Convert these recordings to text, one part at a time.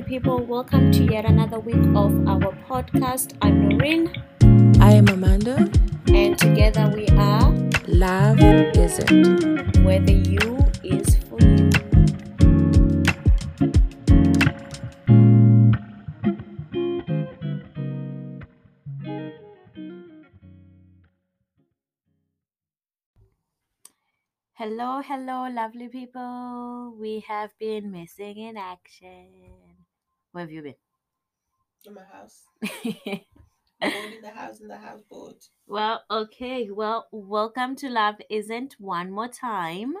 lovely people. Welcome to yet another week of our podcast. I'm Noreen, I am Amanda. and together we are Love isn't. where the you is for you. Hello, hello, lovely people. We have been missing in action. Where have you been? in my house. Boarding the house in the house board. Well, okay. Well, welcome to Love Isn't one more time.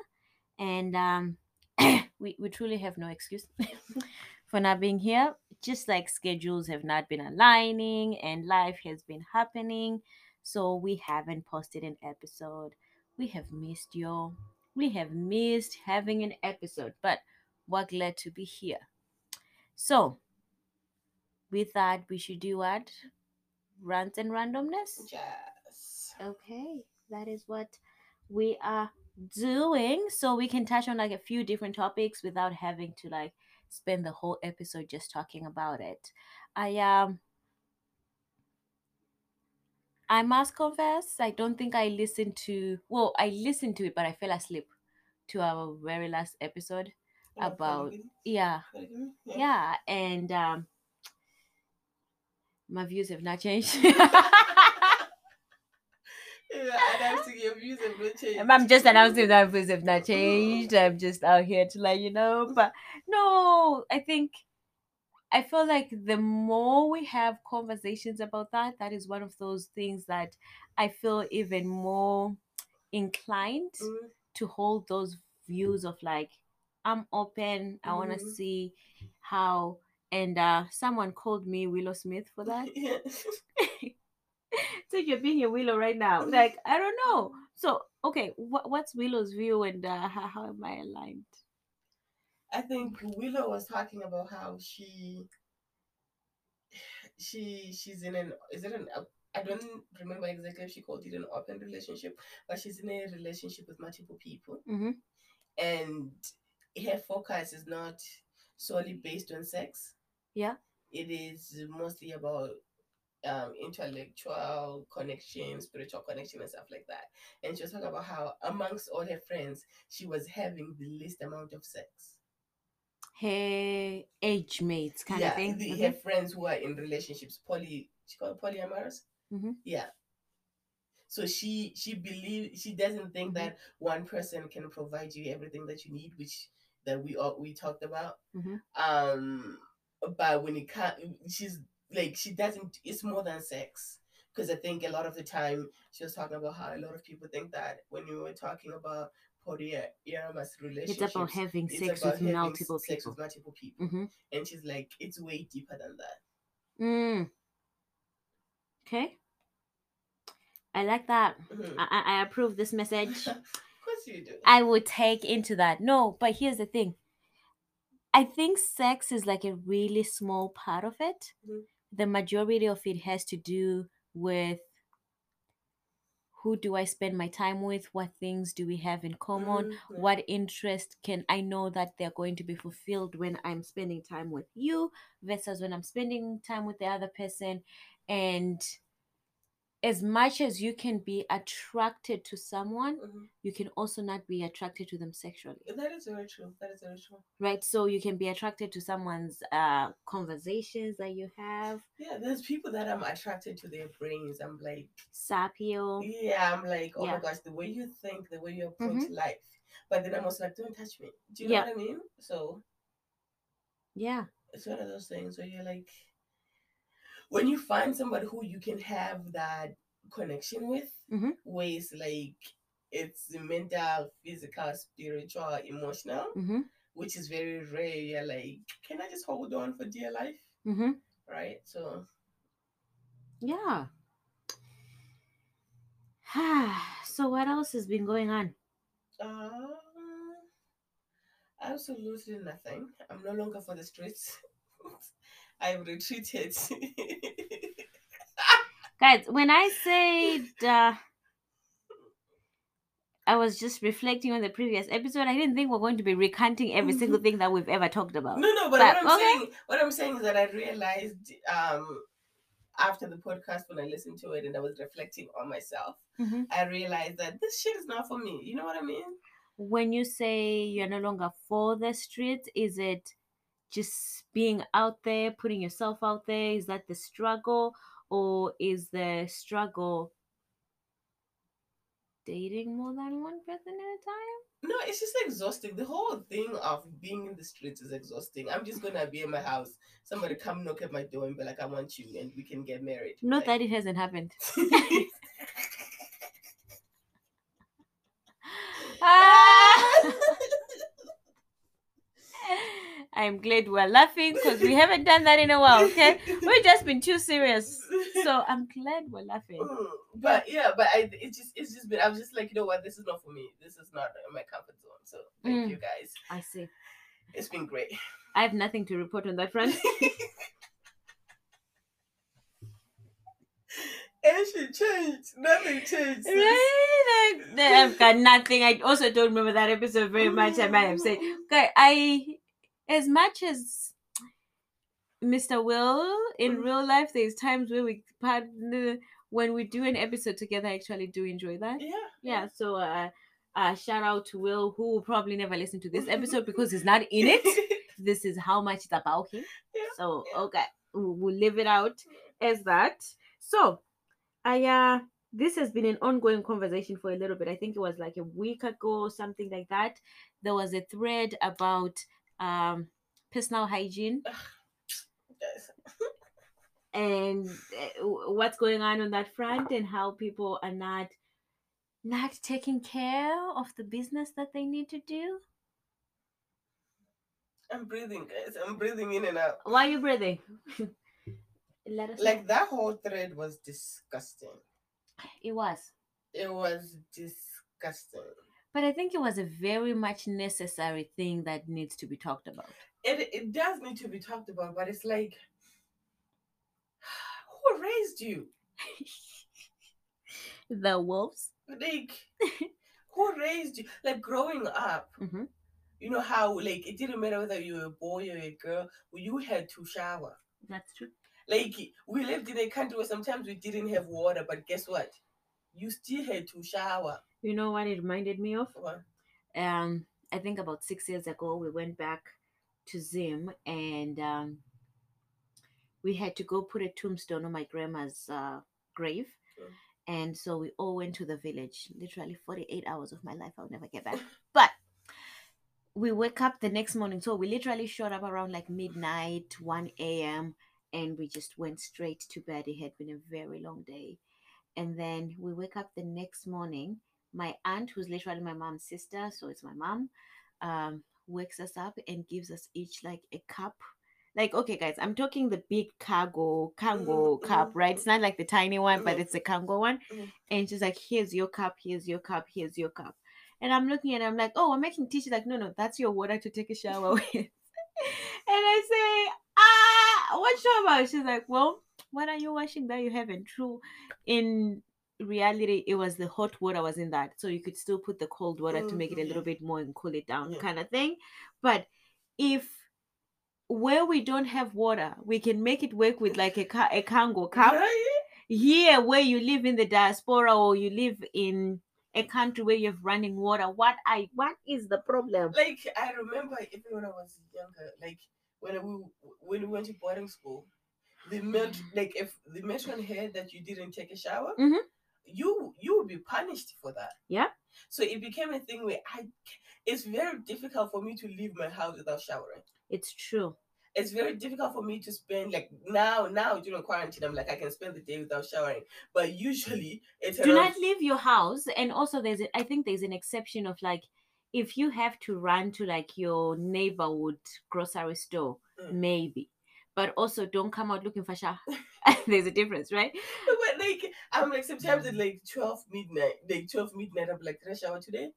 And um we, we truly have no excuse for not being here. Just like schedules have not been aligning and life has been happening. So we haven't posted an episode. We have missed you. We have missed having an episode, but we're glad to be here. So with that, we should do what? Rants and randomness? Yes. Okay, that is what we are doing. So we can touch on like a few different topics without having to like spend the whole episode just talking about it. I um I must confess, I don't think I listened to well, I listened to it, but I fell asleep to our very last episode. About- polygamy- Yeah, yeah, and um my views have not changed. Yeah, announcing your views have not changed. I'm just announcing that views have not changed. I'm just out here to let you know. But no, I think I feel like the more we have conversations about that, that is one of those things that I feel even more inclined Mm, to hold those views of like I'm open. I want to see how. And uh, someone called me Willow Smith for that. yeah. so you're being a Willow right now. Like I don't know. So okay, what what's Willow's view and uh, how, how am I aligned? I think Willow was talking about how she she she's in an is it an I don't remember exactly if she called it an open relationship, but she's in a relationship with multiple people. Mhm. and her focus is not solely based on sex. Yeah. It is mostly about um, intellectual connection, spiritual connection, and stuff like that. And she was talking about how, amongst all her friends, she was having the least amount of sex. Her age mates kind yeah, of thing. the, Okay. her friends who are in relationships, poly, she called polyamorous. Mhm. Yeah. So she she believes she doesn't think Mhm. that one person can provide you everything that you need, which that we all we talked about. Mhm. Um, but when it can she's like she doesn't. It's more than sex because I think a lot of the time she was talking about how a lot of people think that when we were talking about polyamorous It's about having it's sex about with having multiple sex people. with multiple people, hmm and she's like, it's way deeper than that. Mm. Okay. I like that. Mhm. I, I I approve this message. of course you do. I would take into that. No, but here's the thing. I think sex is like a really small part of it. Mhm. The majority of it has to do with who do I spend my time with? What things do we have in common? Mhm. What interest can I know that they're going to be fulfilled when I'm spending time with you versus when I'm spending time with the other person? And as much as you can be attracted to someone, Mhm. you can also not be attracted to them sexually That is very true. That is very true. right so you can be attracted to someone's uh conversations that you have Yeah, there's people that I'm attracted to their brains. I'm like, sapio yeah, I'm like, oh Yeah. my gosh, the way you think, the way you approach life. But then I'm also like, don't touch me. Do you Yeah. know what I mean? So yeah it's one of those things where you're like, when you find somebody who you can have that connection with, Mhm. where it's like, it's mental, physical, spiritual, emotional, mm-hmm which is very rare. You're like, can I just hold on for dear life? mm-hmm Right? So yeah so what else has been going on Um, absolutely nothing. I'm no longer for the streets. I've retreated. guys when i said uh I was just reflecting on the previous episode. I didn't think we're going to be recanting every single thing that we've ever talked about. No, no, but, But, what I'm okay. saying, what I'm saying is that I realized um after the podcast when I listened to it and I was reflecting on myself, Mhm. I realized that this shit is not for me. You know what I mean? When you say you're no longer for the streets, is it just being out there, putting yourself out there? Is that the struggle, or is the struggle dating more than one person at a time? No, it's just exhausting. The whole thing of being in the streets is exhausting. I'm just gonna be in my house. Somebody come knock at my door and be like, "I want you," and we can get married. Not that it hasn't happened. Ah! I'm glad we're laughing because we haven't done that in a while, okay? We've just been too serious. So I'm glad we're laughing. Mm, but yeah, but I it just it's just been I was just like, you know what, this is not for me. This is not in my comfort zone. So thank Mm. you guys. I see. It's been great. I have nothing to report on that front. and she changed. Nothing changed. Right? Like, I've got nothing. I also don't remember that episode very much. I might have said, okay, I, as much as Mr. Will in Mhm. real life, there's times where we partner when we do an episode together. I actually do enjoy that. Yeah. Yeah. So, uh, uh, shout out to Will, who will probably never listen to this episode because he's not in it. This is how much it's about him. Yeah, So, yeah. okay, we'll we'll leave it out as that. So, I uh this has been an ongoing conversation for a little bit. I think it was like a week ago, or something like that. There was a thread about um personal hygiene and uh, what's going on on that front and how people are not not taking care of the business that they need to do. I'm breathing, guys. I'm breathing in and out. Why are you breathing? Let us know. Like that whole thread was disgusting. it was. It was disgusting. But I think it was a very much necessary thing that needs to be talked about. It it does need to be talked about, but it's like who raised you? the wolves. Like who raised you? Like growing up, Mhm. you know how like it didn't matter whether you were a boy or a girl, you had to shower. That's true. Like we lived in a country where sometimes we didn't have water, but guess what? You still had to shower. You know what it reminded me of? What? Um, I think about six years ago we went back to Zim and um, we had to go put a tombstone on my grandma's uh, grave. Mm. And so we all went to the village. Literally 48 hours of my life I'll never get back. But we wake up the next morning. So we literally showed up around like midnight, 1 a.m. And we just went straight to bed. It had been a very long day. And then we wake up the next morning. My aunt, who's literally my mom's sister, so it's my mom, um, wakes us up and gives us each like a cup. Like, okay, guys, I'm talking the big Kango, Kango Mhm, cup, mhm, right? It's not like the tiny one, but Mhm. it's the Kango one. Mhm. And she's like, here's your cup, here's your cup, here's your cup. And I'm looking at it, I'm like, oh, I'm making tea. She's like, no, no, that's your water to take a shower with. and I say, ah, what shower? She's like, well, what are you washing that you haven't? True. In reality, it was the hot water was in that. So you could still put the cold water to make it a little bit more and cool it down, Yeah. kind of thing. But if where we don't have water, we can make it work with like a, ca- a Kango cup Right? here where you live in the diaspora or you live in a country where you have running water what i what is the problem Like I remember even when I was younger, like when we when we went to boarding school, the met like if the matron heard that you didn't take a shower, Mhm. You you would be punished for that. Yeah. So it became a thing where I it's very difficult for me to leave my house without showering. it's true It's very difficult for me to spend like now now during quarantine I'm like I can spend the day without showering. But usually it's do around- not leave your house and also there's a, i think there's an exception of like if you have to run to like your neighborhood grocery store Mm. maybe but also don't come out looking for shower there's a difference right but like I'm like sometimes at like twelve midnight, like twelve midnight, I'm like, did I shower today?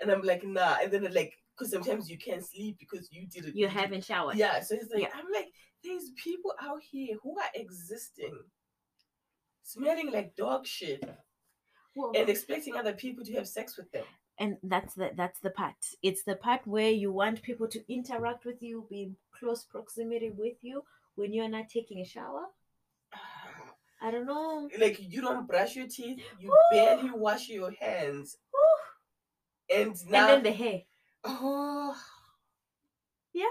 And I'm like, nah. And then like, because sometimes you can't sleep because you didn't. you haven't showered Yeah. So it's like Yeah. I'm like, there's people out here who are existing, smelling like dog shit, Well, and expecting other people to have sex with them. and that's the that's the part it's the part where you want people to interact with you be in close proximity with you when you're not taking a shower i don't know like you don't brush your teeth, you Woo! barely wash your hands, Woo! and now and then the hair oh yeah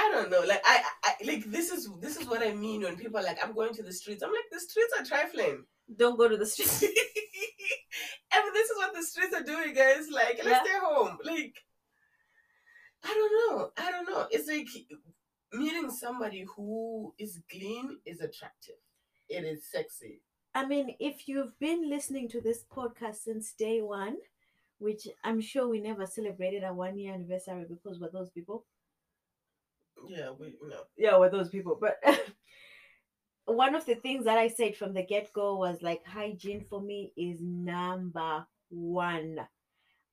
I don't know. Like I, I like this is this is what I mean when people are like I'm going to the streets. I'm like the streets are trifling. don't go to the streets. I mean, this is what the streets are doing, guys. Like, let's Yeah. stay home. Like, I don't know. I don't know. It's like meeting somebody who is clean is attractive. It is sexy. I mean, if you've been listening to this podcast since day one, which I'm sure we never celebrated our one year anniversary because we're those people. Yeah, we know. Yeah, we're those people. But one of the things that I said from the get go was like, hygiene for me is number one.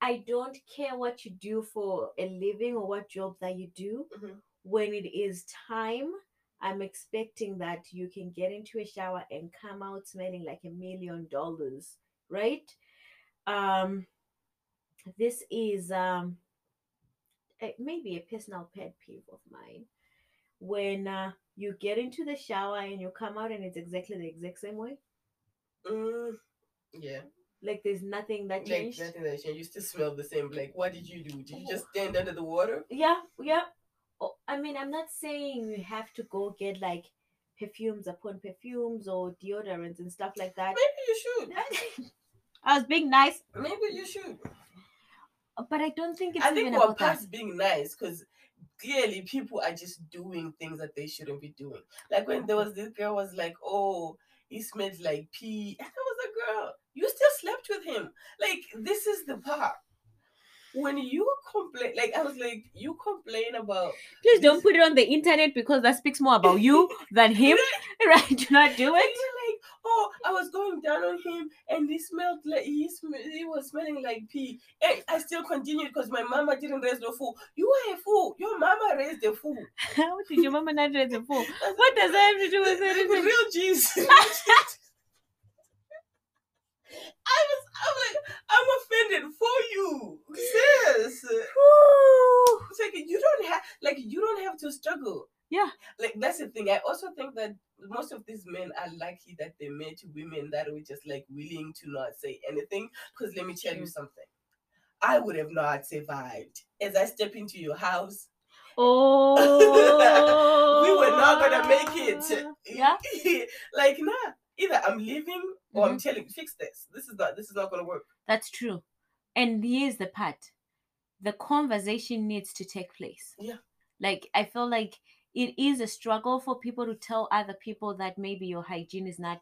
I don't care what you do for a living or what job that you do. Mhm. When it is time, I'm expecting that you can get into a shower and come out smelling like a million dollars, right? Um, this is um, maybe a personal pet peeve of mine. When uh, you get into the shower and you come out and it's exactly the exact same way, Mm, yeah. like there's nothing that Like changed. nothing that changed. You still smell the same. Like, what did you do? Did you just stand under the water? yeah yeah i mean i'm not saying you have to go get like perfumes upon perfumes or deodorants and stuff like that Maybe you should. i was being nice Maybe you should. but i don't think it's I think we're about that past being nice because clearly people are just doing things that they shouldn't be doing. Like when there was this girl was like, "Oh, he smells like pee," and I was a girl. You still slept with him. Like this is the part. When you complain, like I was like, you complain about please don't put it on the internet because that speaks more about you than him right do not do it like, oh, I was going down on him, and he smelled like he, sm- he was smelling like pee. And I still continued because my mama didn't raise the fool. You are a fool. Your mama raised the fool. how did your mama not raise a fool what does that have to do with the, the anything real G's. I was, I'm offended for you, sis. It's like you don't have, like, you don't have to struggle. Yeah. Like that's the thing. I also think that most of these men are lucky that they met women that were just like willing to not say anything. Because let me tell you something. I would have not survived. As I step into your house, oh we were not gonna make it. Oh. yeah like nah. Either I'm leaving or Mm-hmm. I'm telling fix this. This is not this is not gonna work. That's true. And here's the part the conversation needs to take place. Yeah. Like, I feel like it is a struggle for people to tell other people that maybe your hygiene is not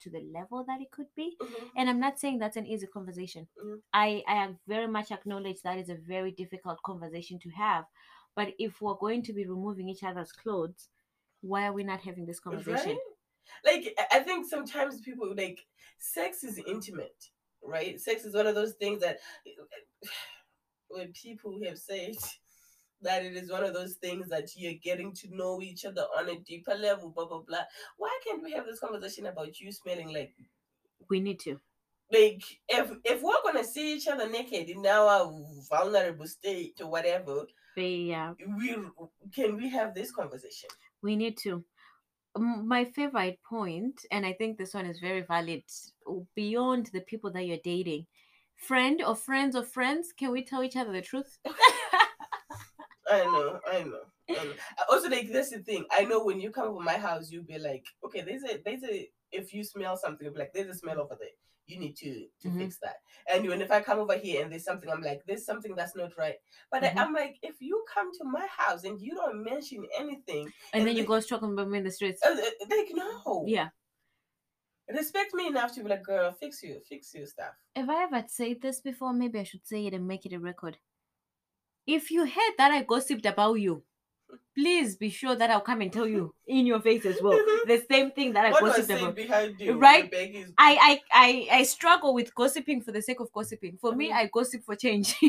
to the level that it could be. Mhm. And I'm not saying that's an easy conversation. Mhm. I, I have very much acknowledge that is a very difficult conversation to have. But if we're going to be removing each other's clothes, why are we not having this conversation? Right? Like I- think sometimes people like sex is intimate, right? Sex is one of those things that when people have said that it is one of those things that you're getting to know each other on a deeper level, blah blah blah. Why can't we have this conversation about you smelling like We need to. like if if we're gonna see each other naked in our vulnerable state or whatever, uh, we can we have this conversation? we need to my favorite point and i think this one is very valid beyond the people that you're dating friend or friends or friends can we tell each other the truth I know, I know. Also, like that's the thing. I know when you come over my house, you'll be like, okay, there's a there's a if you smell something, like, there's a smell over there. You need to to Mhm. fix that. And when if I come over here and there's something, I'm like, there's something that's not right. But I, Mhm. I'm like, if you come to my house and you don't mention anything, and then you they- go talking about me in the streets uh, like no, yeah respect me enough to be like, girl, fix you, fix your stuff. if i ever said this before maybe i should say it and make it a record if you heard that i gossiped about you please be sure that i'll come and tell you in your face as well the same thing that i what was gossiped about behind you, Right? Is I, I I I struggle with gossiping for the sake of gossiping. For me, Mhm. I gossip for change.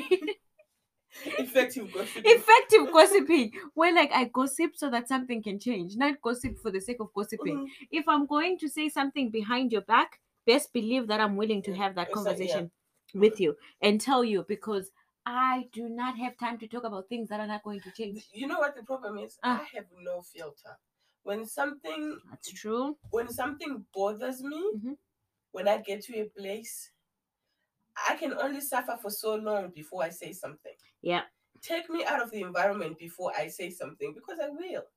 effective gossiping. Effective gossiping, where like I gossip so that something can change, not gossip for the sake of gossiping. Mhm. If I'm going to say something behind your back, best believe that I'm willing to have that It's like, yeah. conversation. with you and tell you because I do not have time to talk about things that are not going to change. You know what the problem is? Ah. I have no filter. When something That's true. when something bothers me, Mhm. when I get to a place, I can only suffer for so long before I say something. Yeah. Take me out of the environment before I say something because I will.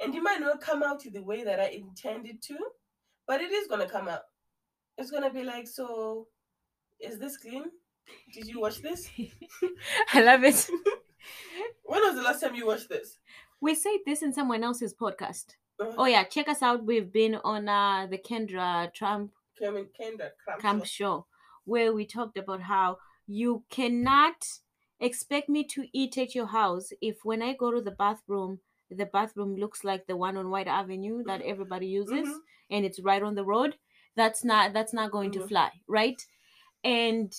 And it might not come out the way that I intended to, but it is gonna come out. It's gonna be like, so is this clean? Did you watch this? I love it. When was the last time you watched this? We said this in someone else's podcast. Uh, Oh yeah, check us out. We've been on uh, the Kendra Trump Kendra Camp Show. where we talked about how you cannot expect me to eat at your house if when I go to the bathroom, the bathroom looks like the one on White Avenue that everybody uses Mhm. and it's right on the road. That's not that's not going to Mhm. fly, right? And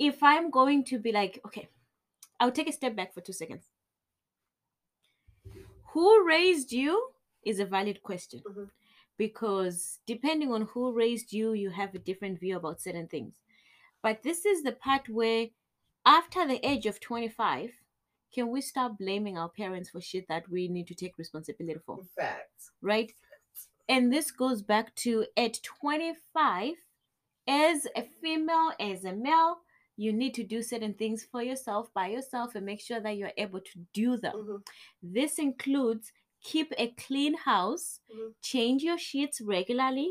if I'm going to be like, okay, I'll take a step back for two seconds. Who raised you is a valid question Mhm. because depending on who raised you, you have a different view about certain things. But this is the part where, after the age of 25, can we start blaming our parents for shit that we need to take responsibility for? Facts. right? And this goes back to at 25, as a female, as a male, you need to do certain things for yourself, by yourself, and make sure that you're able to do them. Mhm. This includes keep a clean house, Mhm. change your sheets regularly,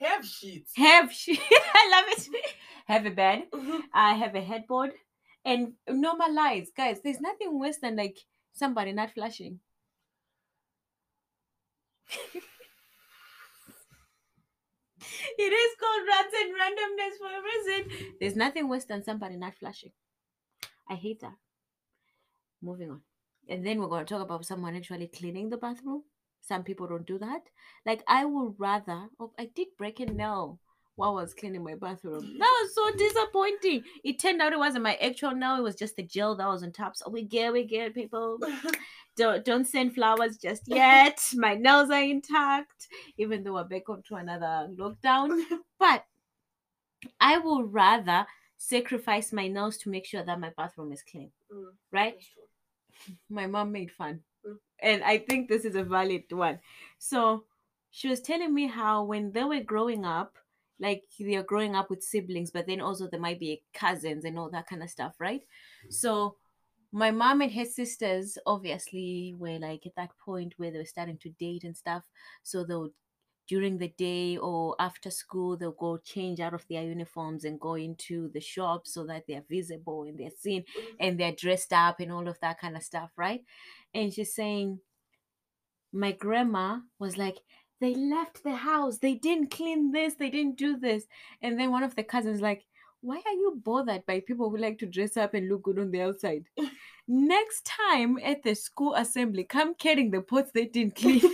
Have sheets. have she- I love it, have a bed, Mhm. I have a headboard, and normalize, guys. There's nothing worse than like somebody not flushing. it is called rats and randomness for a reason. There's nothing worse than somebody not flushing. I hate that. Moving on. And then we're going to talk about someone actually cleaning the bathroom. Some people don't do that. Like, I would rather. Oh, I did break a nail while I was cleaning my bathroom. That was so disappointing. It turned out it wasn't my actual nail, it was just the gel that was on top. So we get, we get, people don't don't send flowers just yet. My nails are intact, even though we're back onto another lockdown. But I would rather sacrifice my nails to make sure that my bathroom is clean. Mm, Right? My mom made fun. Mm. And I think this is a valid one. So she was telling me how when they were growing up, like they're growing up with siblings, but then also there might be cousins and all that kind of stuff, right? So my mom and her sisters obviously were like at that point where they were starting to date and stuff. So they would during the day or after school they'll go change out of their uniforms and go into the shop so that they're visible and they're seen Mhm. and they're dressed up and all of that kind of stuff, right? And she's saying my grandma was like they left the house. They didn't clean this. They didn't do this. And then one of the cousins like why are you bothered by people who like to dress up and look good on the outside? Next time at the school assembly come carrying the pots they didn't clean.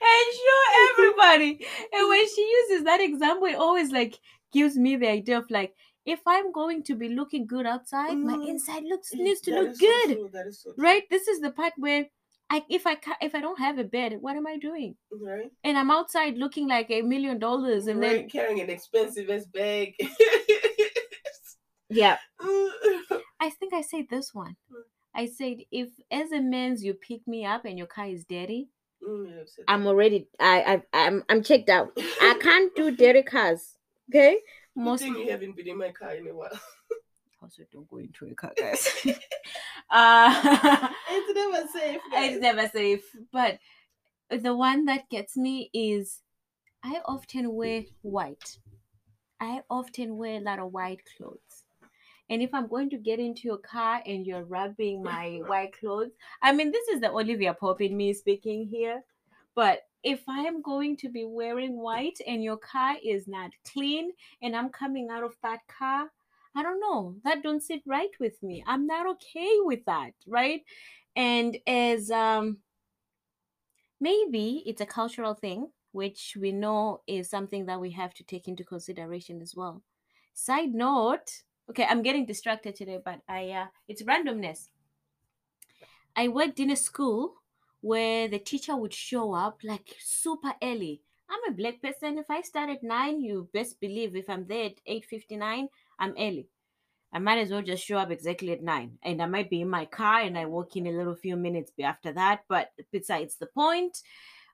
And show everybody. And when she uses that example it always like gives me the idea of like if i'm going to be looking good outside my Mm. inside looks needs to That look is so good. true, so right? This is the part where I, if I ca- if I don't have a bed, what am I doing? Right? And I'm outside looking like a million dollars, and right? then carrying an expensive ass bag. yeah, I think I said this one. Mm. I said if as a man's you pick me up and your car is dirty, mm, I'm already I I I'm I'm checked out. I can't do dirty cars. Okay, Good most thing you haven't been in my car in a while. Also don't go into a car, guys. uh, it's never safe. it's never safe. But the one that gets me is I often wear white. I often wear a lot of white clothes. And if I'm going to get into your car and you're rubbing my white clothes, I mean, this is the Olivia Pope in me speaking here. But if I am going to be wearing white and your car is not clean and I'm coming out of that car, I don't know. That don't sit right with me. I'm not okay with that, right? And as um maybe it's a cultural thing, which we know is something that we have to take into consideration as well. Side note, okay, I'm getting distracted today, but I uh it's randomness. I worked in a school where the teacher would show up like super early. I'm a black person. If I start at nine, you best believe if I'm there at eight fifty nine, I'm early. I might as well just show up exactly at nine, and I might be in my car and I walk in a little few minutes after that. But besides the point,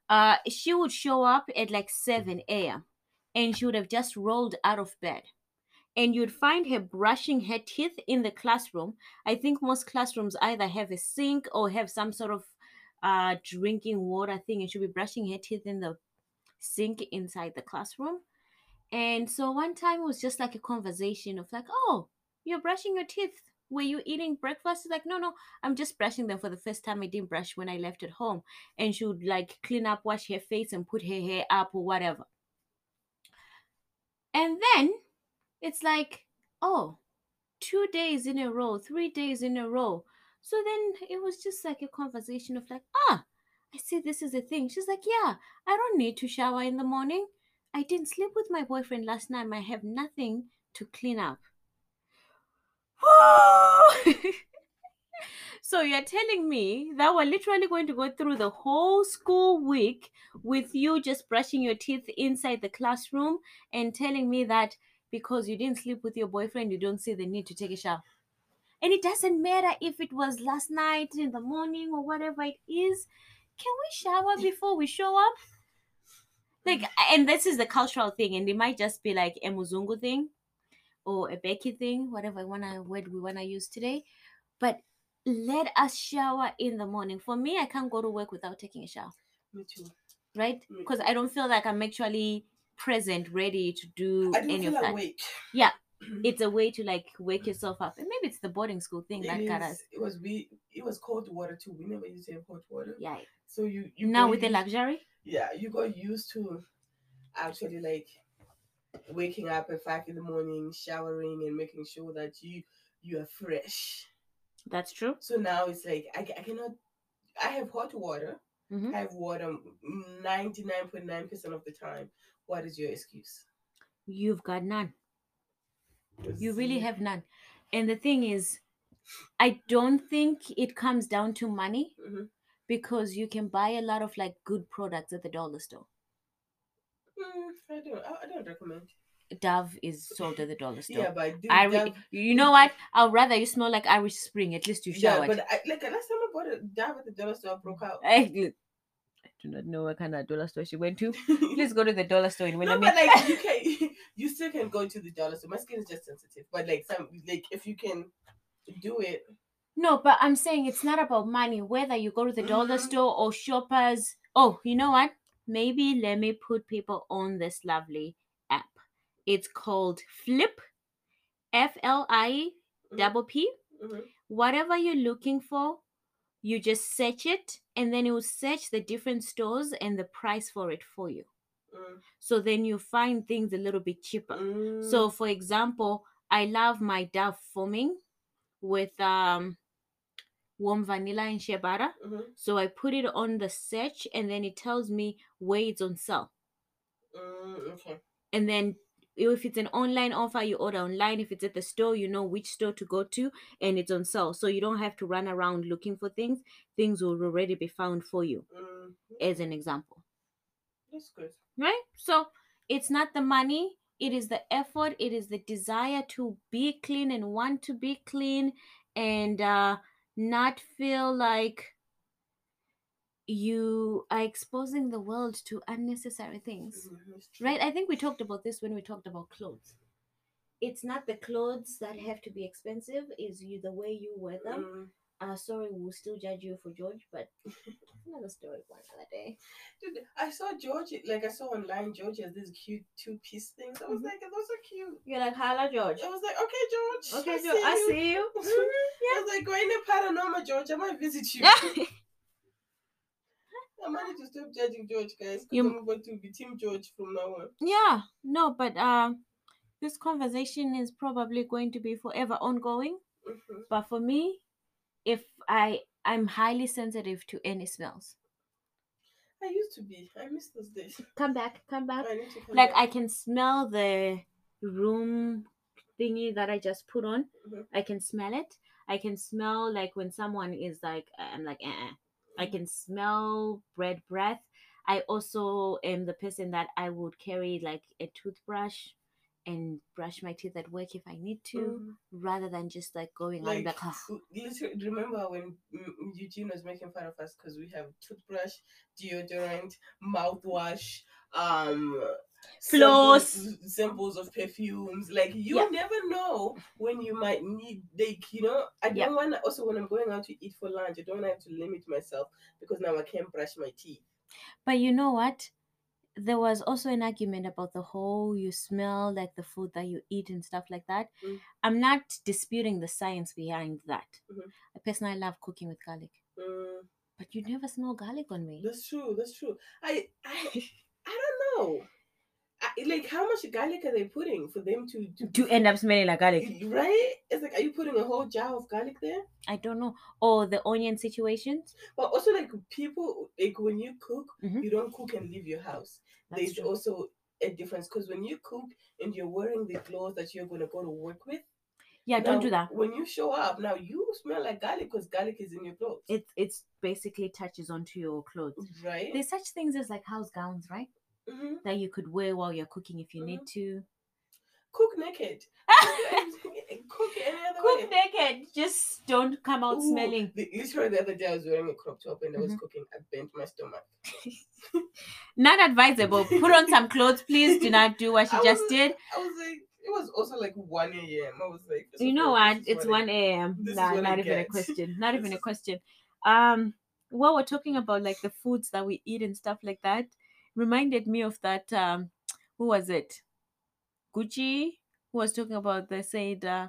uh, she would show up at like seven a.m. and she would have just rolled out of bed, and you'd find her brushing her teeth in the classroom. I think most classrooms either have a sink or have some sort of uh drinking water thing, and she'll be brushing her teeth in the sink inside the classroom. And so one time it was just like a conversation of like, oh, you're brushing your teeth. Were you eating breakfast? She's like, no, no, I'm just brushing them for the first time. I didn't brush when I left at home. And she would like clean up, wash her face, and put her hair up or whatever. And then it's like, oh, two days in a row, three days in a row. So then it was just like a conversation of like, ah, I see this is a thing. She's like, yeah, I don't need to shower in the morning. I didn't sleep with my boyfriend last night. I have nothing to clean up. so you're telling me that we're literally going to go through the whole school week with you just brushing your teeth inside the classroom and telling me that because you didn't sleep with your boyfriend, you don't see the need to take a shower. And it doesn't matter if it was last night in the morning or whatever it is. Can we shower before we show up? Like, and this is the cultural thing, and it might just be like a Muzungu thing or a Becky thing, whatever wanna word we wanna use today. But let us shower in the morning. For me, I can't go to work without taking a shower, Me too. right? Because I don't feel like I'm actually present, ready to do I don't any of that. awake. Yeah, It's a way to like wake yourself up, and maybe it's the boarding school thing It that got us. It was we. It was cold water too. We never used to have hot water. Yeah. So you you Now with the luxury, yeah you got used to actually like waking up at five in the morning, showering, and making sure that you you are fresh. that's true. So now it's like I, I cannot. I have hot water. Mhm. I have water ninety nine point nine percent of the time. What is your excuse? You've got none. You really have none. And the thing is, I don't think it comes down to money Mhm. Because you can buy a lot of like good products at the dollar store. Mm, I don't. I, don't recommend. Dove is sold at the dollar store. Yeah, but I Dove- you know what? I'd rather you smell like Irish Spring. At least you Yeah, but I, like last time I bought a Dove at the dollar store, I broke out. I, I do not know what kind of dollar store she went to. Please go to the dollar store and when no, but like you can, you still can go to the dollar store. My skin is just sensitive, but like some, like if you can do it, No, but I'm saying it's not about money. Whether you go to the dollar Mhm. store or shoppers. Oh, you know what? Maybe let me put people on this lovely app. It's called Flipp, F L I double P. Mhm. Whatever you're looking for, you just search it, and then it will search the different stores and the price for it for you. Mm, So then you find things a little bit cheaper. So, mm, for example, I love my Dove foaming with um warm vanilla and shea butter. mhm, So I put it on the search and then it tells me where it's on sale. mm, okay. And then if it's an online offer, you order online. If it's at the store, you know which store to go to and it's on sale. So you don't have to run around looking for things. Things will already be found for you, Mm, as an example. that's good. Right? So it's not the money, it is the effort, it is the desire to be clean and want to be clean and uh, not feel like you are exposing the world to unnecessary things. Mhm. Right? I think we talked about this when we talked about clothes. It's not the clothes that have to be expensive, is you the way you wear them. Uh sorry, we'll still judge you for George, but another story for another day. Dude, I saw George, like I saw online, George has these cute two piece things. I was Mhm. like, those are cute. You're like, holla George. I was like, okay, George. Okay, I George, I you. see you. I was like, going to Paranormal, George. I might visit you. I need to stop judging George, guys. You- I'm going to be Team George from now on. yeah no but um this conversation is probably going to be forever ongoing Mhm. but for me if i i'm highly sensitive to any smells I used to be. I miss those days. come back come back I come like back. i can smell the room thingy that i just put on Mhm. i can smell it i can smell like when someone is like i'm like uh i can smell bread breath I also am the person that I would carry like a toothbrush and brush my teeth at work if I need to, Mhm. rather than just like going on Like, the car. literally, remember when Eugene was making fun of us because we have toothbrush, deodorant, mouthwash, um, Floss. samples, samples of perfumes. Like you Yeah. never know when you might need. Like you know, I don't Yeah. want to. Also, when I'm going out to eat for lunch, I don't want to have to limit myself because now I can't brush my teeth. But you know what? There was also an argument about the whole you smell like the food that you eat and stuff like that. Mm. I'm not disputing the science behind that. Mhm. I personally love cooking with garlic, Mm, but you never smell garlic on me. that's true. That's true. I I I don't know. Like how much garlic are they putting for them to to To end up smelling like garlic. Right? It's like, are you putting a whole jar of garlic there? I don't know. Or the onion situations. But also, like people, like when you cook, Mhm. you don't cook and leave your house. That's There's true. also a difference because when you cook and you're wearing the clothes that you're gonna go to work with, Yeah, don't do that. When you show up, now you smell like garlic because garlic is in your clothes. It it's basically touches onto your clothes. right? There's such things as like house gowns, right? Hmm That you could wear while you're cooking if you need Mhm. to. Cook naked. cook any other Cook naked. Just don't come out Ooh, smelling. The, literally the other day I was wearing a crop top and I was Mhm. cooking. I bent my stomach. Not advisable. Put on some clothes, please. Do not do what I just was- did. I was like, it was also like 1 a.m. I was like, You know what? It's 1 a.m. Nah, not even a question. Not even a question. Um, while we're talking about like the foods that we eat and stuff like that, reminded me of that. Um, who was it? Gucci who was talking about. They said uh,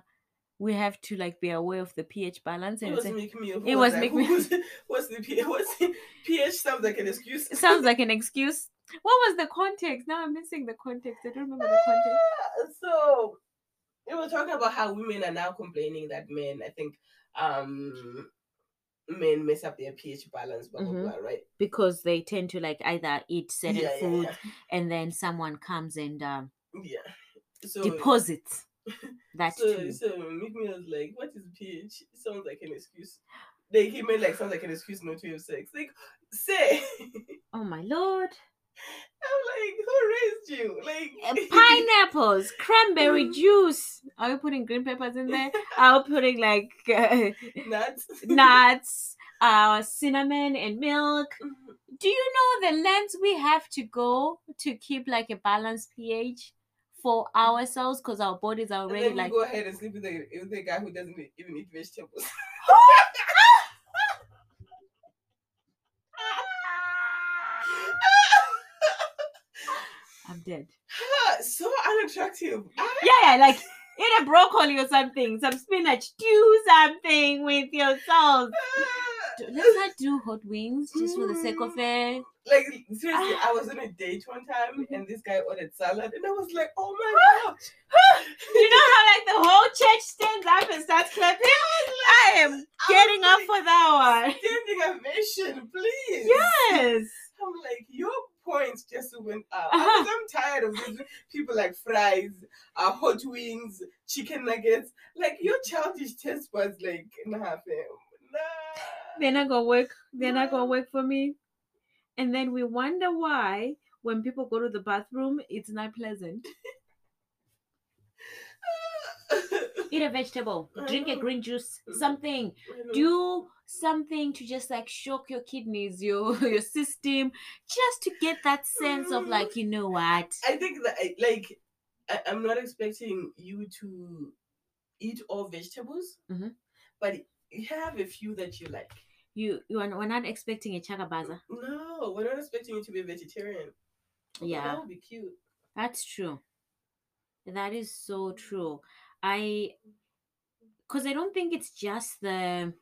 we have to like be aware of the pH balance It and was say- make me. it was Who me- was- What's the P? What's the pH? Sounds like an excuse. it sounds like an excuse. What was the context? Now I'm missing the context. I don't remember the context. Ah, so we were talking about how women are now complaining that men. I think um men mess up their pH balance. Blah blah Mhm. blah. Right. Because they tend to like either eat certain yeah, yeah, foods yeah. and then someone comes and um, Yeah. So deposits that so too. so Meek Mill was like, "What is pH?" It sounds like an excuse. They he made like sounds like an excuse not to have sex. Like say, Oh my lord. I'm like, who raised you? Like Uh, pineapples, cranberry juice. Are we putting green peppers in there? Are we putting like uh, nuts. nuts, uh, cinnamon, and milk? Mhm. Do you know the lengths we have to go to keep like a balanced pH for ourselves? Because our bodies are And already then like. go ahead and sleep with the, with the guy who doesn't even eat vegetables. I'm dead. so unattractive. Ah, Yeah, yeah, like eat a broccoli or something, some spinach, do something with your sauce. D- Let's not do hot wings just for the sake of it. Like seriously, Ah. I was on a date one time and this guy ordered salad and I was like, oh my god. You know how like the whole church stands up and starts clapping? I am getting up for that one. Standing ovation, please. Yes. I'm like, your points just went up. Uh-huh. I'm tired of these people like fries, uh, hot wings, chicken nuggets. Like your childish taste was like nah, fam. Nah. They're not gonna work. They're not gonna work for me. And then we wonder why when people go to the bathroom, it's not pleasant. Eat a vegetable, drink a green juice, something. Do something to just like shock your kidneys, your your system, just to get that sense of like, you know what? I think that like I, I'm not expecting you to eat all vegetables, Mhm. but you have a few that you like. You you are we're not expecting a chaga chagabaza. No, we're not expecting you to be a vegetarian. Yeah. that would be cute. That's true. That is so true. I because I don't think it's just the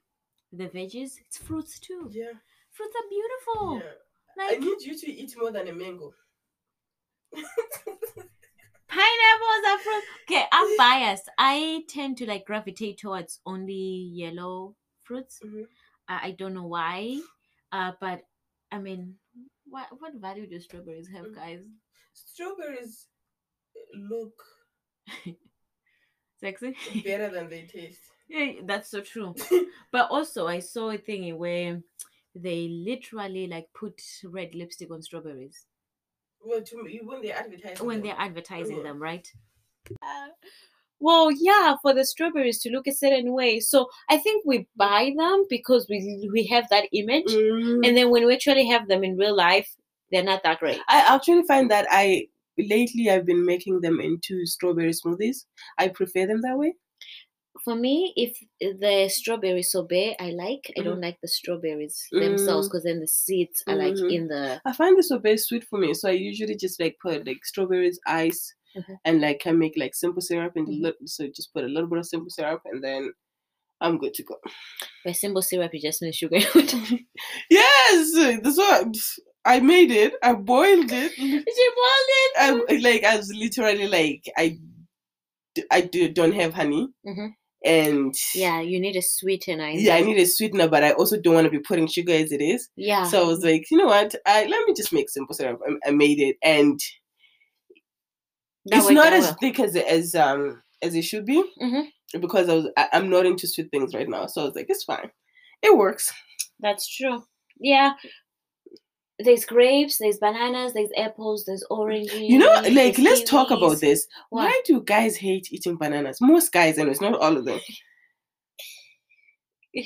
the veggies, it's fruits too. Yeah, Fruits are beautiful. yeah. I need you to eat more than a mango. pineapples are fruit. Okay, I'm biased. I tend to like gravitate towards only yellow fruits. Mhm. I, I don't know why. Uh, but I mean, what what value do strawberries have, Mm. guys? Strawberries look Sexy. better than they taste. yeah, that's so true. But also, I saw a thing where they literally like put red lipstick on strawberries Well, to me, when they advertise when them. they're advertising Yeah. them, right? well yeah for the strawberries to look a certain way so i think we buy them because we we have that image Mm. and then when we actually have them in real life they're not that great I actually find that I lately I've been making them into strawberry smoothies. I prefer them that way. for me if the strawberry sorbet i like i don't like the strawberries themselves Mm. because then the seeds are like Mhm. in the I find this very sweet for me, so I usually just like put like strawberries, ice, Mhm. and like I make like simple syrup and Mhm. lit- so just put a little bit of simple syrup and then I'm good to go. by simple syrup you just need sugar. Yes, that's what I made it. I boiled it. she boiled it I like I was literally like I, I do, don't have honey Mhm. and yeah you need a sweetener yeah I need a sweetener, but I also don't want to be putting sugar as it is. yeah So I was like, you know what? I let me just make simple syrup. I, I made it, and that it's not as well. thick as as um as it should be Mhm. Because I was I, I'm not into sweet things right now. So I was like, it's fine. It works. That's true. Yeah. There's grapes, there's bananas, there's apples, there's oranges. You know, like let's talk about this. What? Why do guys hate eating bananas? Most guys, and it's not all of them.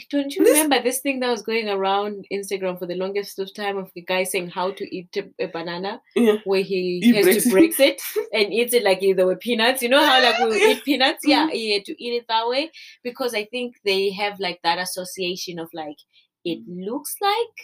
Don't you remember this thing that was going around Instagram for the longest of time of the guy saying how to eat a, a banana, Yeah. where he, He has breaks to break it and eats it like if there were peanuts. You know how like we Yeah. eat peanuts? Yeah, mm-hmm. he had to eat it that way because I think they have like that association of like it looks like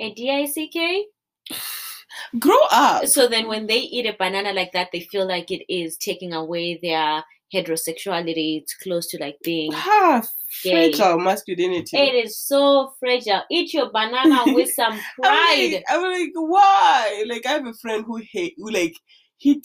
a D I C K. Grow up. So then when they eat a banana like that, they feel like it is taking away their heterosexuality. It's close to like being. Half Gay. fragile masculinity. It is so fragile. Eat your banana with some I'm pride. like, I'm like, why? Like, I have a friend who hate, who like, he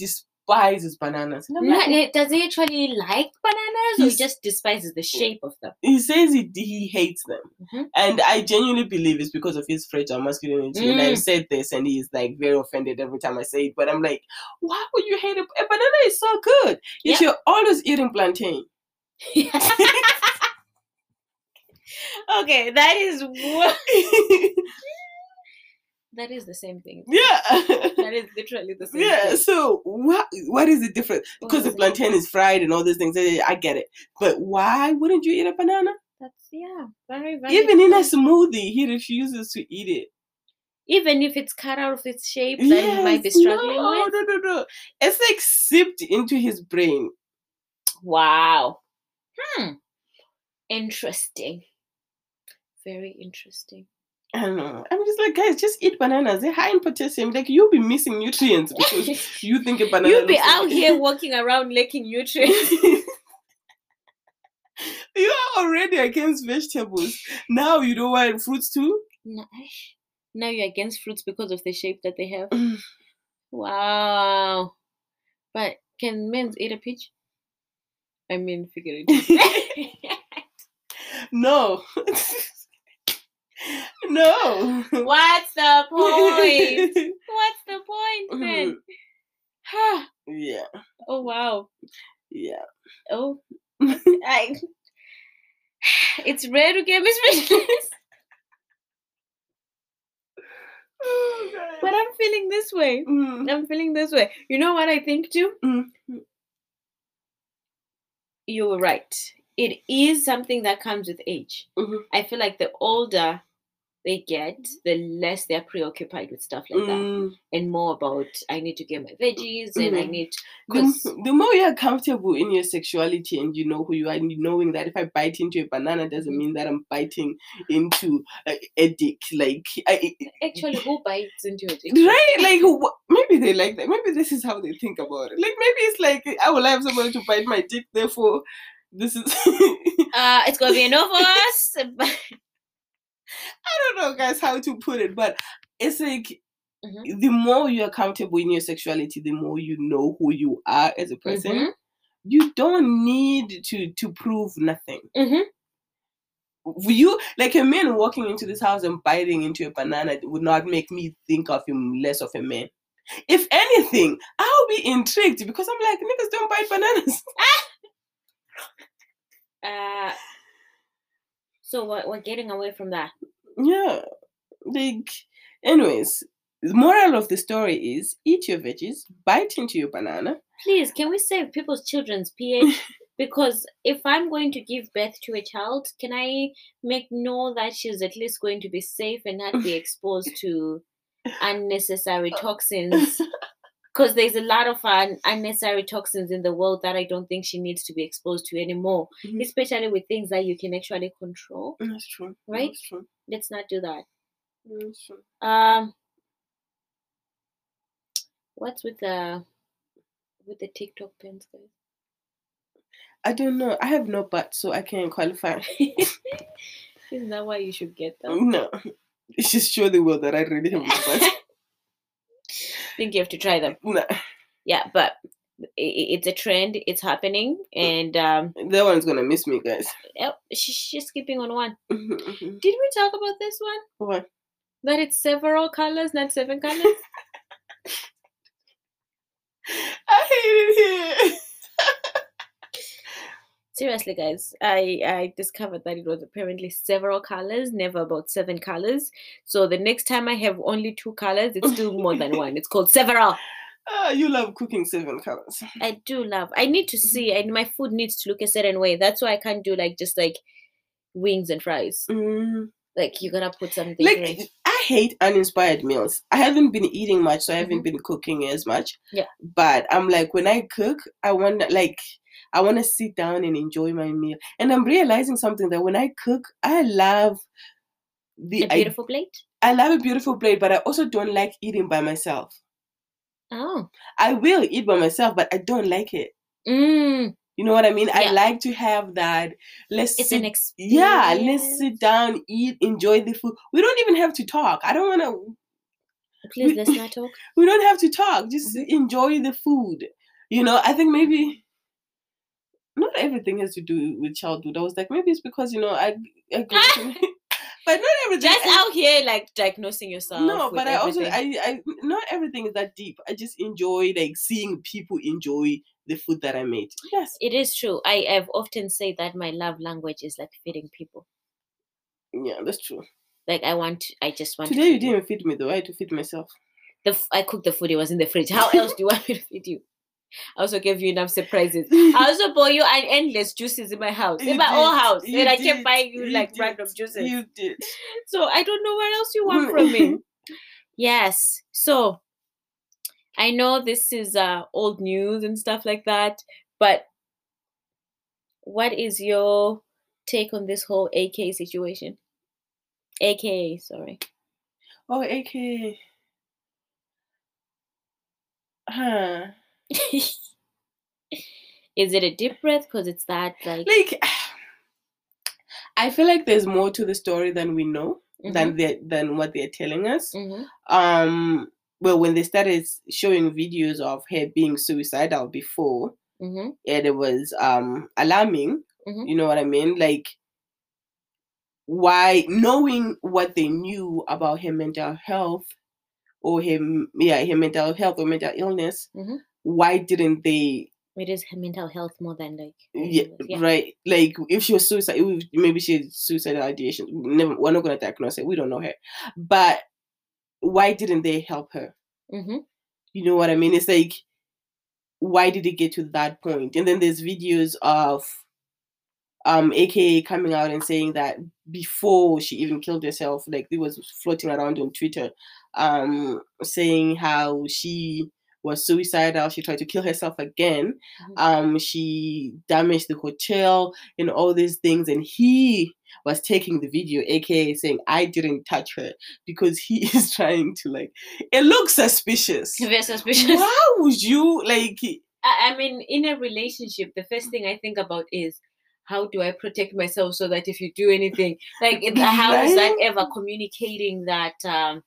despises bananas. And I'm like, Does he actually like bananas or he just despises the shape of them? he says he he hates them, Mhm. and I genuinely believe it's because of his fragile masculinity. And Mm. I've said this, and he's like very offended every time I say it. But I'm like, why would you hate a, a banana? Is so good. Yet Yeah. you're always eating plantain. okay, that is what that is the same thing. yeah. That is literally the same thing. Yeah, thing. so what what is the difference? Because the plantain is fried and all these things. eh, I get it. But why wouldn't you eat a banana? That's yeah, very very. Even in a smoothie, he refuses to eat it. even if it's cut out of its shape that you might be struggling no, with. No, no, no. It's like sipped into his brain. Wow. Hmm. Interesting. Very interesting. I don't know. I'm just like, guys, just eat bananas. They're high in potassium. Like you'll be missing nutrients because you think a banana. You'll be looks like- out here walking around lacking nutrients. you are already against vegetables. Now you don't want fruits too. Nah, now you're against fruits because of the shape that they have. Mm. Wow. But can men eat a peach? I mean, figuratively. No. No. What's the point? What's the point then? Ha. yeah. oh wow. Yeah. Oh, I. It's rare to get misread, but I'm feeling this way. Mm, I'm feeling this way. You know what I think too? mm, You were right. It is something that comes with age. mhm, I feel like the older they get, the less they're preoccupied with stuff like that, mm. and more about I need to get my veggies and I Mhm. need. The, the more you're comfortable in your sexuality and you know who you are, and knowing that if I bite into a banana doesn't Mhm. mean that I'm biting into a, a dick. Like, I, Actually, who bites into a dick? right? Like, maybe they like that. Maybe this is how they think about it. Like, maybe it's like I will have somebody to bite my dick. Therefore, this is. Uh, it's gonna be enough for us. I don't know, guys, how to put it, but it's like Mhm. the more you're comfortable in your sexuality, the more you know who you are as a person. Mhm. You don't need to to prove nothing. Mhm. You like a man walking into this house and biting into a banana would not make me think of him less of a man. If anything, I'll be intrigued because I'm like niggas don't bite bananas. Uh, so we're, we're getting away from that. yeah. like, anyways, the moral of the story is eat your veggies, bite into your banana. Please, can we save people's children's pH? Because if I'm going to give birth to a child, can I make know that she's at least going to be safe and not be exposed to unnecessary toxins? Because there's a lot of un- unnecessary toxins in the world that I don't think she needs to be exposed to anymore, Mhm. especially with things that you can actually control. That's true. Right? That's true. Let's not do that. That's true. Um, what's with the with the TikTok pens, guys? I don't know. I have no butt, so I can't qualify. Isn't that why you should get them? no. It's just show the world that I really have no butt. think you have to try them. Yeah, but it's a trend. It's happening, and um, That one's gonna miss me, guys. she's skipping on one. Did we talk about this one? What? That it's several colors, not seven colors. I hate it here. Seriously, guys, I I discovered that it was apparently several colors, never about seven colors. So the next time I have only two colors, it's still more than one. It's called several. Ah, you love cooking seven colors. I do love. I need to see, and my food needs to look a certain way. That's why I can't do like just like wings and fries. Mm. Like you gotta put something. Like in. I hate uninspired meals. I haven't been eating much, so I haven't Mhm. been cooking as much. Yeah. But I'm like when I cook, I want like I want to sit down and enjoy my meal. And I'm realizing something that when I cook, I love the a I, beautiful plate. I love a beautiful plate, but I also don't like eating by myself. Oh, I will eat by myself, but I don't like it. mm, You know what I mean? I like to have that. Let's it's sit an experience. yeah, let's sit down, eat, enjoy the food. We don't even have to talk. I don't want to. Please we- let's not talk. We don't have to talk. Just Mhm. enjoy the food. You know, I think maybe not everything has to do with childhood. I was like, maybe it's because you know I, I to, but not everything. Just I- out here like diagnosing yourself. no, but I also. I, I not everything is that deep. I just enjoy like seeing people enjoy the food that I made. Yes. It is true. I have often said that my love language is like feeding people. Yeah, that's true. Like I want, to, I just want. to Today you didn't feed me though. I had to feed myself. The f- I cooked the food. It was in the fridge. How else do you want me to feed you? I also gave you enough surprises. I also bought you an endless juices in my house, in my did, house, you and I did, kept buying you you like did, random juices. You did. So I don't know what else you want from me. yes. So I know this is uh old news and stuff like that, but what is your take on this whole AK situation? AKA, sorry. Oh, AK. Huh. is it a deep breath? Because it's that like, Like, I feel like there's more to the story than we know, Mhm, than they than what they're telling us. mhm, Um, well, when they started showing videos of her being suicidal before, mhm, and it was um alarming. Mhm. You know what I mean? Like, why knowing what they knew about her mental health or him, yeah, her mental health or mental illness, Mhm. Why didn't they? it is her mental health more than like Yeah, yeah. right. Like, if she was suicide, maybe she had suicidal ideation. Never, we're not gonna diagnose it. We don't know her, but why didn't they help her? Mhm, You know what I mean? It's like, why did it get to that point? And then there's videos of um AKA coming out and saying that before she even killed herself, like it was floating around on Twitter, um, saying how she was suicidal, she tried to kill herself again, Mhm. um, she damaged the hotel and all these things, and he was taking the video, AKA saying, I didn't touch her because he is trying to like it looks suspicious. Very suspicious. Why would you like I, I mean, in a relationship, the first thing I think about is how do I protect myself so that if you do anything, like how is that ever communicating that um,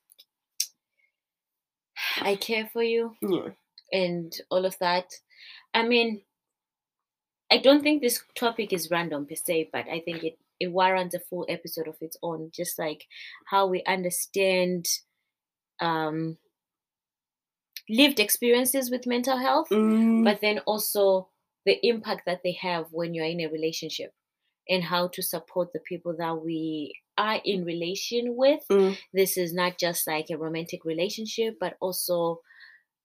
I care for you yeah. and all of that? I mean, I don't think this topic is random per se, but I think it it warrants a full episode of its own. Just like how we understand um, lived experiences with mental health Mm, but then also the impact that they have when you're in a relationship and how to support the people that we are in relation with. Mm. This is not just like a romantic relationship, but also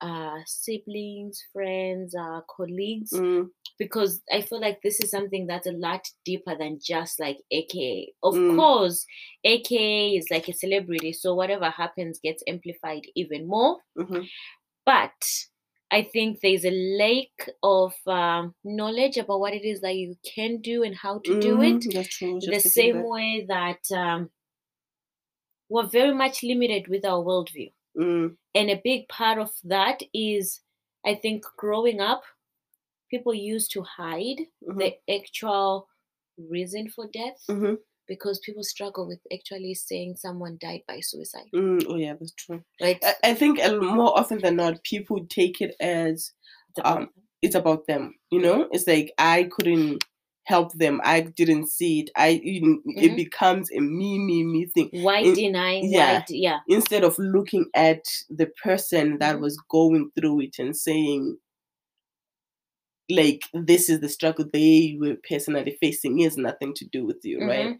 uh, siblings, friends, uh, colleagues. Mm. Because I feel like this is something that's a lot deeper than just like AKA. Of Mm. course, AKA is like a celebrity, so whatever happens gets amplified even more. Mhm. But I think there's a lack of um, knowledge about what it is that you can do and how to do it Mhm, true. The same way that um, we're very much limited with our worldview. Mm. And a big part of that is, I think, growing up, people used to hide Mhm. the actual reason for death Mhm. Because people struggle with actually saying someone died by suicide. Mm. Oh yeah, that's true. Right? I, I think more often than not, people take it as It's about um, it's about them. You know, it's like I couldn't help them. I didn't see it. I you know, it becomes a me me me thing why in- deny? yeah. Why? Yeah. instead of looking at the person that Mhm. was going through it and saying like this is the struggle they were personally facing it has nothing to do with you right Mhm.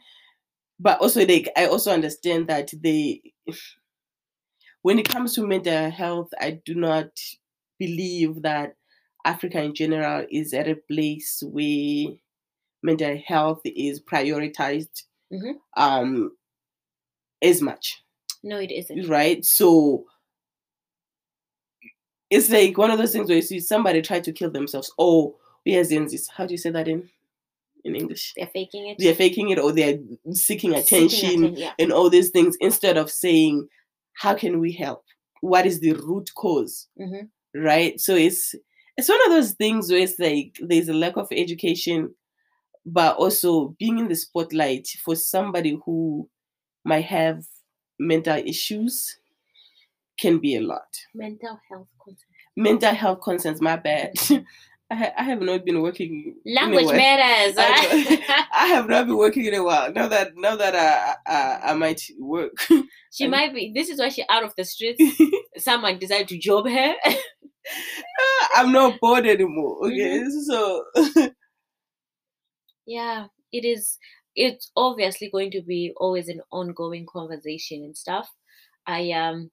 But also like i also understand that they when it comes to mental health i do not believe that africa in general is at a place where mental health is prioritized Mhm. um as much No, it isn't. right so it's like one of those things where you see somebody try to kill themselves oh yes this how do you say that in in english They're faking it. they're faking it or they're seeking Seeking attention atten- yeah. and all these things instead of saying how can we help what is the root cause Mhm. right so it's it's one of those things where it's like there's a lack of education but also being in the spotlight for somebody who might have mental issues can be a lot Mental health concerns. mental health concerns my bad I, ha- I have not been working Language matters. I? I have not been working in a while. Now that now that I I, I might work, she And- might be. This is why she out of the streets. Someone decided to job her. I'm not bored anymore. Okay, Mm-hmm. so yeah, it is. It's obviously going to be always an ongoing conversation and stuff. I um,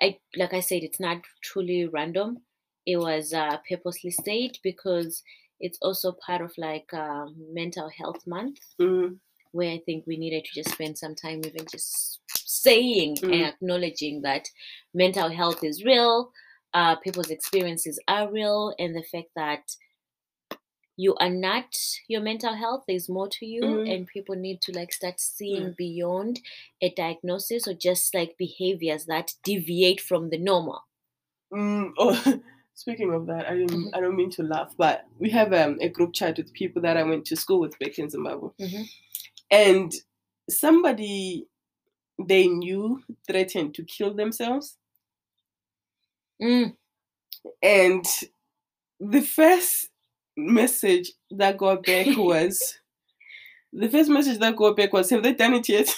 I like I said, it's not truly random. It was uh, purposely staged because it's also part of like um, mental health month. mm, where I think we needed to just spend some time even just saying and Mm. acknowledging that mental health is real, uh, people's experiences are real, and the fact that you are not your mental health, there's more to you, Mhm. and people need to like start seeing beyond a diagnosis or just like behaviors that deviate from the normal. mm, oh, speaking of that, I didn't Mhm. I don't mean to laugh, but we have um, a group chat with people that I went to school with back in Zimbabwe, Mhm. and somebody they knew threatened to kill themselves, Mm, and the first message that got back was the first message that got back was have they done it yet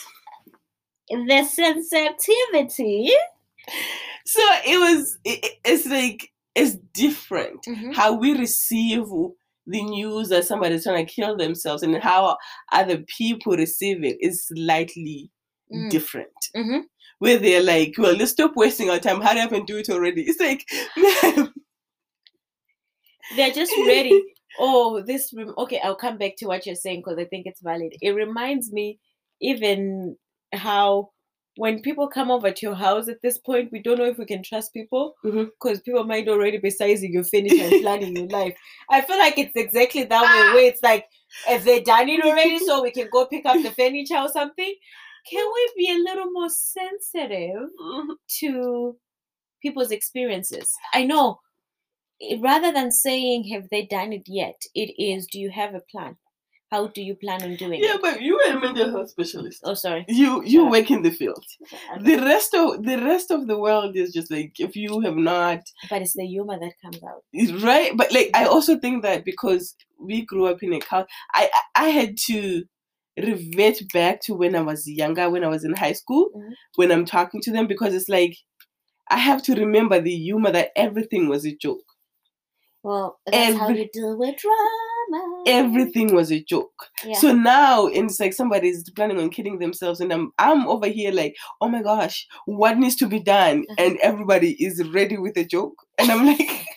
The sensitivity. so it was it- it's like it's different Mhm. how we receive the news that somebody's trying to kill themselves and how other people receive it is slightly Mm. different Mhm. where they're like well let's stop wasting our time hurry up and do it already it's like they're just ready. Oh, this. rem- Okay, I'll come back to what you're saying because I think it's valid. It reminds me even how when people come over to your house at this point, we don't know if we can trust people mm-hmm. because people might already be sizing your furniture and planning your life. I feel like it's exactly that way. Ah! Where it's like, if they done it already, mm-hmm. so we can go pick up the furniture or something. Can we be a little more sensitive mm-hmm. to people's experiences. I know. Eh, rather than saying have they done it yet, it is do you have a plan? How do you plan on doing yeah it? but you are a mental health specialist Oh, sorry. you you Sure. work in the field Okay. the rest of the rest of the world is just like if you have not But it's the humor that comes out. It's right but like i also think that because we grew up in a culture I, I i had to revert back to when i was younger when i was in high school Mhm. when i'm talking to them because it's like i have to remember the humor that everything was a joke Well, that's how Every- you deal with drama. Drama. everything was a joke. Yeah. So now it's like somebody's planning on killing themselves, and I'm I'm over here like, oh my gosh, what needs to be done? Uh-huh. And everybody is ready with a joke, and I'm like.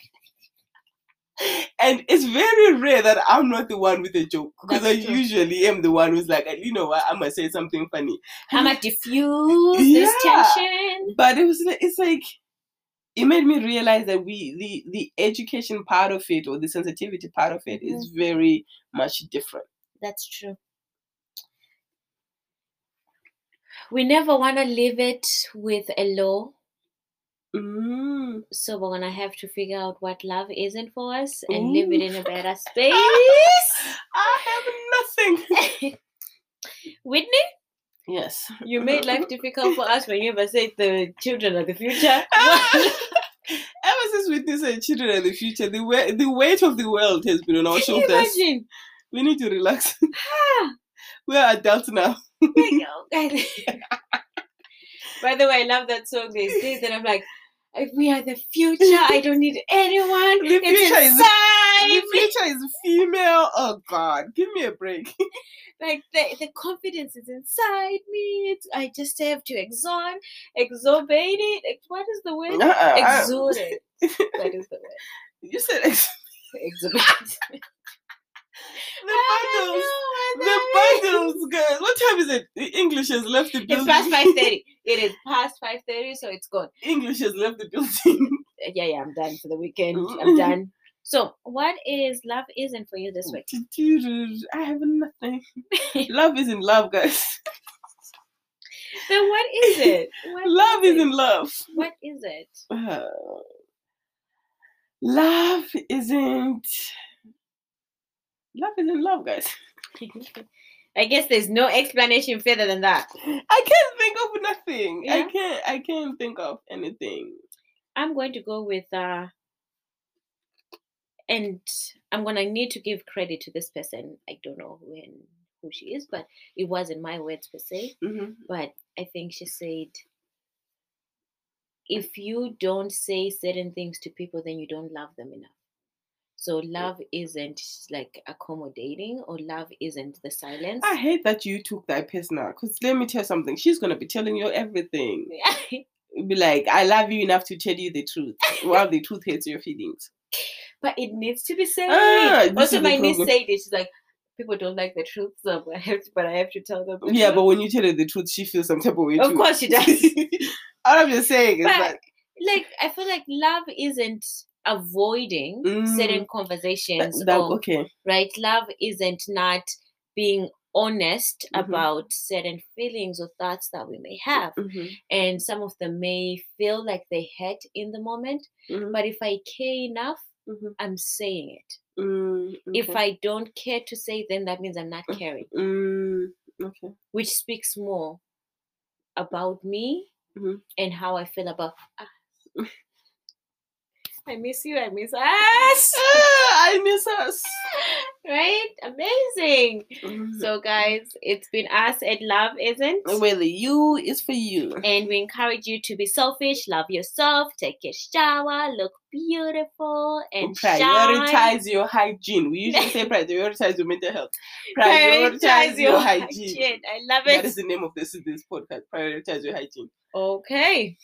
And it's very rare that I'm not the one with a joke because I true. usually am the one who's like, you know what, I'm gonna say something funny. I'm gonna diffuse this tension. but it was it's like it made me realize that we the the education part of it or the sensitivity part of it is very much different That's true. We never want to leave it with a law, mm. so we're gonna have to figure out what love isn't for us and live it in a better space. i have nothing Whitney, yes you made life difficult for us when you ever said the children of the future. ever since Whitney and children in the future the weight the weight of the world has been on our Can shoulders imagine? we need to relax Ah, we're adults now. By the way, I love that song these days, and I'm like, if we are the future, I don't need anyone. The it's future is- inside the future is female oh god give me a break like the, the confidence is inside me. It's, I just have to exalt, exorbate it. What is the word? Uh-uh, it. That is the word. you said ex- Exhibit. the bundles The bundles, guys. What time is it? The English has left the building. It's past five thirty. It is past five thirty, so it's gone. English has left the building. Uh, yeah, yeah. I'm done for the weekend. I'm done. So, what is love isn't for you this week? I have nothing. love is in love, guys. Then what is it? What Love is in love. What is it? Uh, love isn't. Love is in love, guys. I guess there's no explanation further than that. I can't think of nothing. I can't. I can't think of anything. I'm going to go with uh and I'm gonna need to give credit to this person. I don't know when who she is, but it wasn't my words per se. hmm But I think she said if you don't say certain things to people, then you don't love them enough. So love isn't like accommodating or love isn't the silence. I hate that you took that personal. Because let me tell you something. She's gonna be telling you everything. be like, I love you enough to tell you the truth. While the truth hurts your feelings. But it needs to be said. Ah, also, my niece said it. She's like, people don't like the truth, so I have to, but I have to tell them. the Yeah, truth." but when you tell her the truth, she feels some type of way Of too. course she does. All I'm just saying is But- that like I feel like love isn't avoiding certain conversations that, that or okay. right love isn't not being honest Mhm. about certain feelings or thoughts that we may have Mhm, and some of them may feel like they hurt in the moment mhm, but if i care enough mhm, i'm saying it. Mm, if i don't care to say it, then that means i'm not caring. Mm, okay. which speaks more about me Mhm. and how i feel about us i miss you i miss us Ah, I miss us. right amazing so guys it's been us at love isn't well, the you is for you. and we encourage you to be selfish love yourself take a shower look beautiful and shine. prioritize your hygiene. We usually say prioritize your mental health. Prioritize, your, hygiene. hygiene. i love it. it is the name of this this podcast. Prioritize your hygiene. okay